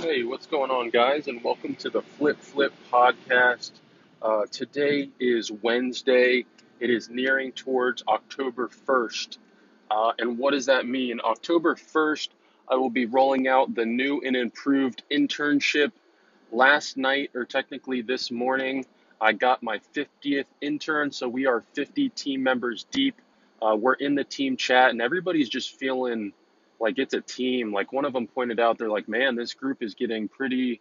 Hey, what's going on, guys? And welcome to the Flip Flip podcast. Uh, today is Wednesday. It is nearing towards October 1st. Uh, and what does that mean? October 1st, I will be rolling out the new and improved internship. Last night, or technically this morning, I got my 50th intern. So we are 50 team members deep. Uh, we're in the team chat, and everybody's just feeling like it's a team. Like one of them pointed out, they're like, man, this group is getting pretty.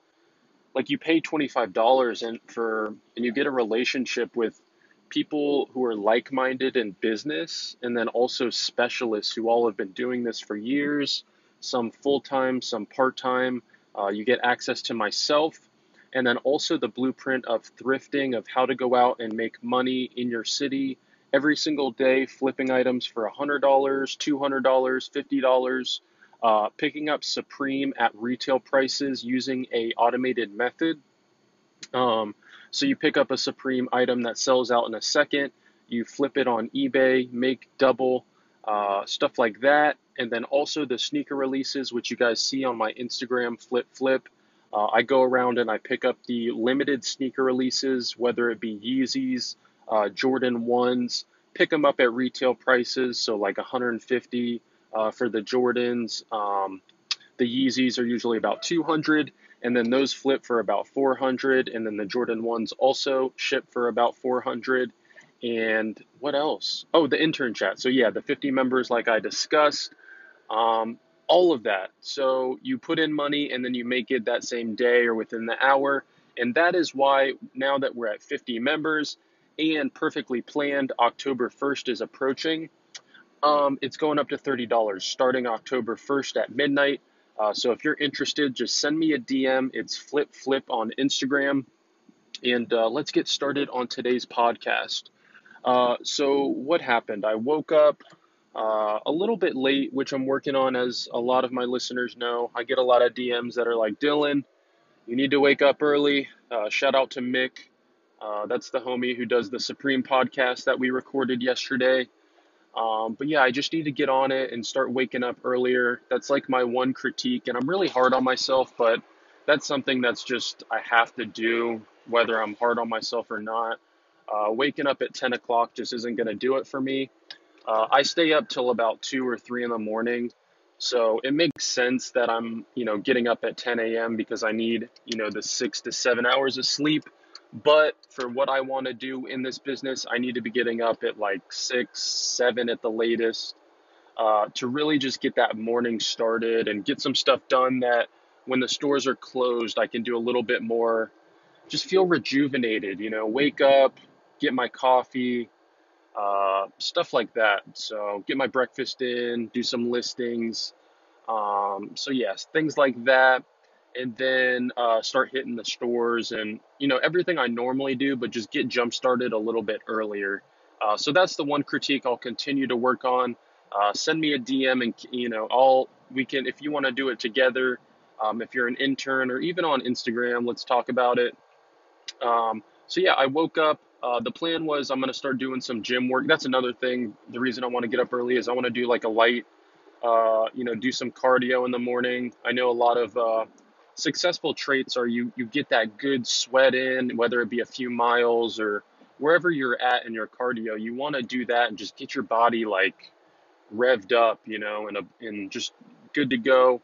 Like you pay twenty five dollars and for and you get a relationship with people who are like minded in business, and then also specialists who all have been doing this for years. Some full time, some part time. Uh, you get access to myself, and then also the blueprint of thrifting of how to go out and make money in your city every single day flipping items for $100, $200, $50, uh, picking up Supreme at retail prices using a automated method. Um, so you pick up a Supreme item that sells out in a second, you flip it on eBay, make double, uh, stuff like that. And then also the sneaker releases, which you guys see on my Instagram, Flip Flip. Uh, I go around and I pick up the limited sneaker releases, whether it be Yeezys, uh, Jordan 1s, pick them up at retail prices, so like 150 uh, for the Jordans. Um, the Yeezys are usually about 200, and then those flip for about 400, and then the Jordan 1s also ship for about 400. And what else? Oh, the intern chat. So, yeah, the 50 members, like I discussed, um, all of that. So, you put in money and then you make it that same day or within the hour. And that is why now that we're at 50 members, and perfectly planned October 1st is approaching. Um, it's going up to $30 starting October 1st at midnight. Uh, so if you're interested, just send me a DM. It's Flip Flip on Instagram. And uh, let's get started on today's podcast. Uh, so, what happened? I woke up uh, a little bit late, which I'm working on, as a lot of my listeners know. I get a lot of DMs that are like, Dylan, you need to wake up early. Uh, shout out to Mick. Uh, that's the homie who does the Supreme podcast that we recorded yesterday. Um, but yeah, I just need to get on it and start waking up earlier. That's like my one critique, and I'm really hard on myself, but that's something that's just I have to do, whether I'm hard on myself or not. Uh, waking up at 10 o'clock just isn't going to do it for me. Uh, I stay up till about 2 or 3 in the morning. So it makes sense that I'm, you know, getting up at 10 a.m. because I need, you know, the six to seven hours of sleep. But for what I want to do in this business, I need to be getting up at like six, seven at the latest uh, to really just get that morning started and get some stuff done that when the stores are closed, I can do a little bit more, just feel rejuvenated, you know, wake up, get my coffee, uh, stuff like that. So get my breakfast in, do some listings. Um, so yes, things like that and then uh, start hitting the stores and you know everything I normally do, but just get jump started a little bit earlier. Uh, so that's the one critique I'll continue to work on. Uh, send me a DM and you know all we can if you want to do it together. Um, if you're an intern or even on Instagram, let's talk about it. Um, so yeah, I woke up. Uh, the plan was I'm gonna start doing some gym work. That's another thing. The reason I want to get up early is I want to do like a light, uh, you know, do some cardio in the morning. I know a lot of uh, successful traits are you you get that good sweat in, whether it be a few miles or wherever you're at in your cardio. You want to do that and just get your body like revved up, you know, and a, and just good to go.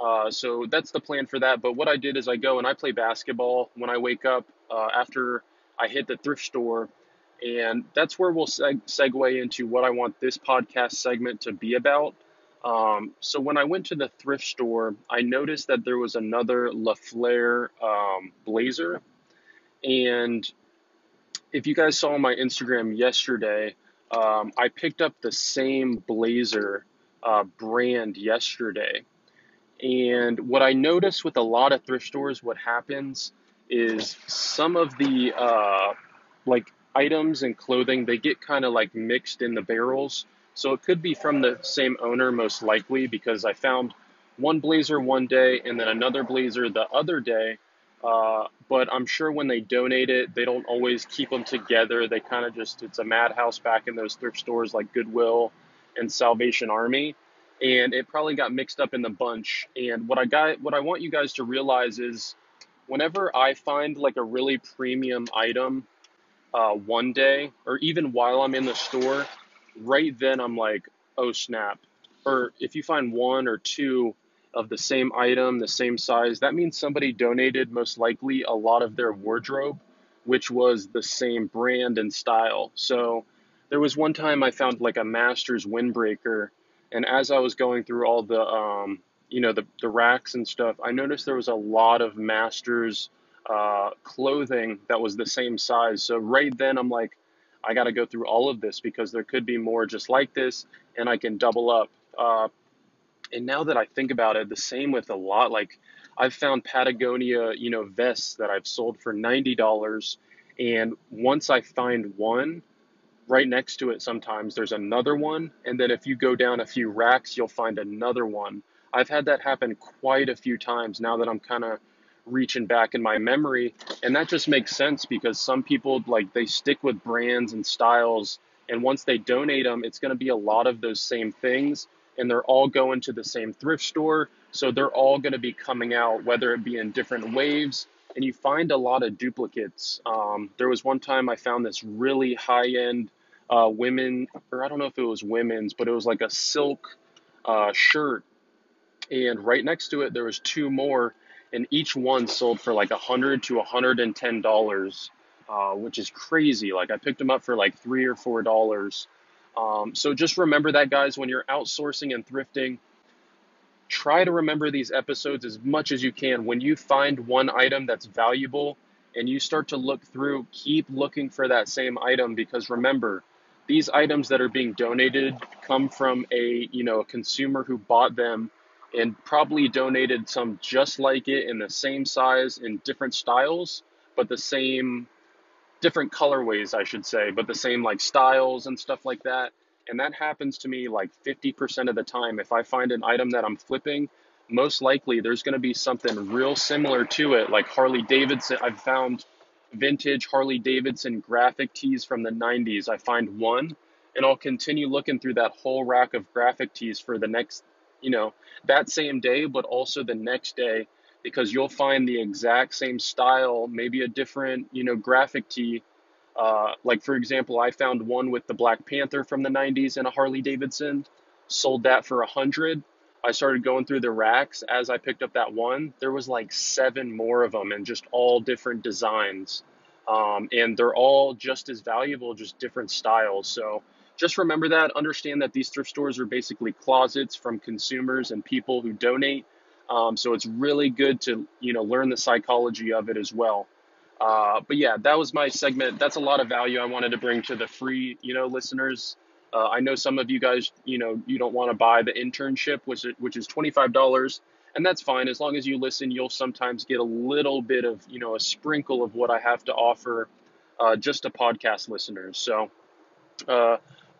Uh, so that's the plan for that. But what I did is I go and I play basketball when I wake up uh, after I hit the thrift store. And that's where we'll seg- segue into what I want this podcast segment to be about. Um, so when I went to the thrift store, I noticed that there was another LaFleur um, blazer. And if you guys saw my Instagram yesterday, um, I picked up the same blazer uh, brand yesterday. And what I noticed with a lot of thrift stores, what happens is some of the uh, like items and clothing, they get kind of like mixed in the barrels. So it could be from the same owner, most likely, because I found one blazer one day and then another blazer the other day. Uh, but I'm sure when they donate it, they don't always keep them together. They kind of just, it's a madhouse back in those thrift stores like Goodwill and Salvation Army. and it probably got mixed up in the bunch. And what I got, what I want you guys to realize is, whenever I find like a really premium item, uh, one day, or even while I'm in the store, right then I'm like, oh snap. Or if you find one or two of the same item, the same size, that means somebody donated most likely a lot of their wardrobe, which was the same brand and style. So there was one time I found like a Masters windbreaker, and as I was going through all the, um, you know, the, the racks and stuff, I noticed there was a lot of Masters uh, clothing that was the same size. So right then I'm like, I got to go through all of this because there could be more just like this, and I can double up. Uh, and now that I think about it, the same with a lot. Like I've found Patagonia, you know, vests that I've sold for ninety dollars, and once I find one, right next to it, sometimes there's another one, and then if you go down a few racks, you'll find another one. I've had that happen quite a few times now that I'm kind of reaching back in my memory, and that just makes sense because some people like they stick with brands and styles, and once they donate them, it's going to be a lot of those same things and they're all going to the same thrift store. So they're all going to be coming out, whether it be in different waves. And you find a lot of duplicates. Um, there was one time I found this really high end uh, women, or I don't know if it was women's, but it was like a silk uh, shirt. And right next to it, there was two more, and each one sold for like a hundred to a hundred and ten dollars, uh, which is crazy. Like I picked them up for like three or four dollars. Um, so just remember that, guys, when you're outsourcing and thrifting, try to remember these episodes as much as you can. When you find one item that's valuable and you start to look through, keep looking for that same item because remember, these items that are being donated come from a you know a consumer who bought them and probably donated some just like it in the same size in different styles but the same different colorways, I should say, but the same like styles and stuff like that. And that happens to me like 50% of the time. If I find an item that I'm flipping, most likely there's going to be something real similar to it, like Harley Davidson. I've found vintage Harley Davidson graphic tees from the 90s. I find one, and I'll continue looking through that whole rack of graphic tees for the next, you know, that same day, but also the next day because you'll find the exact same style, maybe a different, you know, graphic tee. Uh, like for example, I found one with the Black Panther from the 90s and a Harley Davidson, sold that for a hundred. I started going through the racks as I picked up that one. There was like seven more of them and just all different designs. Um, and they're all just as valuable, just different styles. So just remember that. Understand that these thrift stores are basically closets from consumers and people who donate um, so it's really good to you know learn the psychology of it as well. Uh, but yeah, that was my segment. That's a lot of value I wanted to bring to the free you know listeners. Uh, I know some of you guys you know you don't want to buy the internship, which which is twenty five dollars, and that's fine as long as you listen. You'll sometimes get a little bit of you know a sprinkle of what I have to offer, uh, just to podcast listeners. So.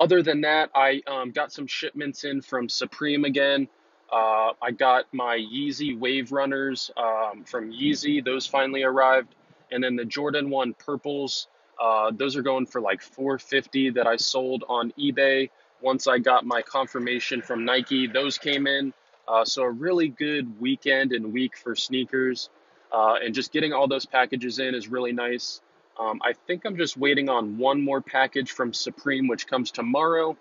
Other than that, I um, got some shipments in from Supreme again. Uh, I got my Yeezy Wave Runners um, from Yeezy. Those finally arrived. And then the Jordan 1 purples, uh, those are going for like 450 that I sold on eBay. Once I got my confirmation from Nike, those came in. Uh, so a really good weekend and week for sneakers. Uh, and just getting all those packages in is really nice. Um, I think I'm just waiting on one more package from Supreme, which comes tomorrow.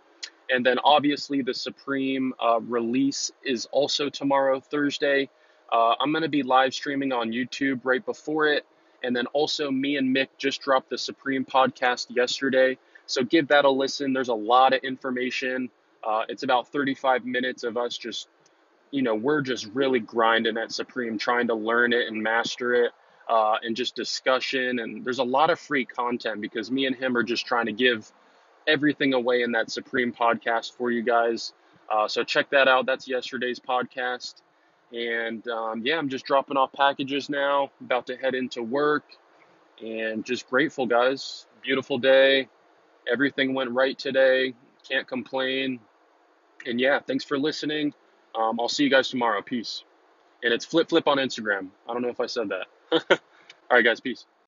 And then obviously the Supreme uh, release is also tomorrow, Thursday. Uh, I'm going to be live streaming on YouTube right before it. And then also, me and Mick just dropped the Supreme podcast yesterday. So give that a listen. There's a lot of information. Uh, it's about 35 minutes of us just, you know, we're just really grinding at Supreme, trying to learn it and master it. Uh, and just discussion. And there's a lot of free content because me and him are just trying to give everything away in that Supreme podcast for you guys. Uh, so check that out. That's yesterday's podcast. And um, yeah, I'm just dropping off packages now, about to head into work, and just grateful, guys. Beautiful day. Everything went right today. Can't complain. And yeah, thanks for listening. Um, I'll see you guys tomorrow. Peace. And it's Flip Flip on Instagram. I don't know if I said that. All right, guys. Peace.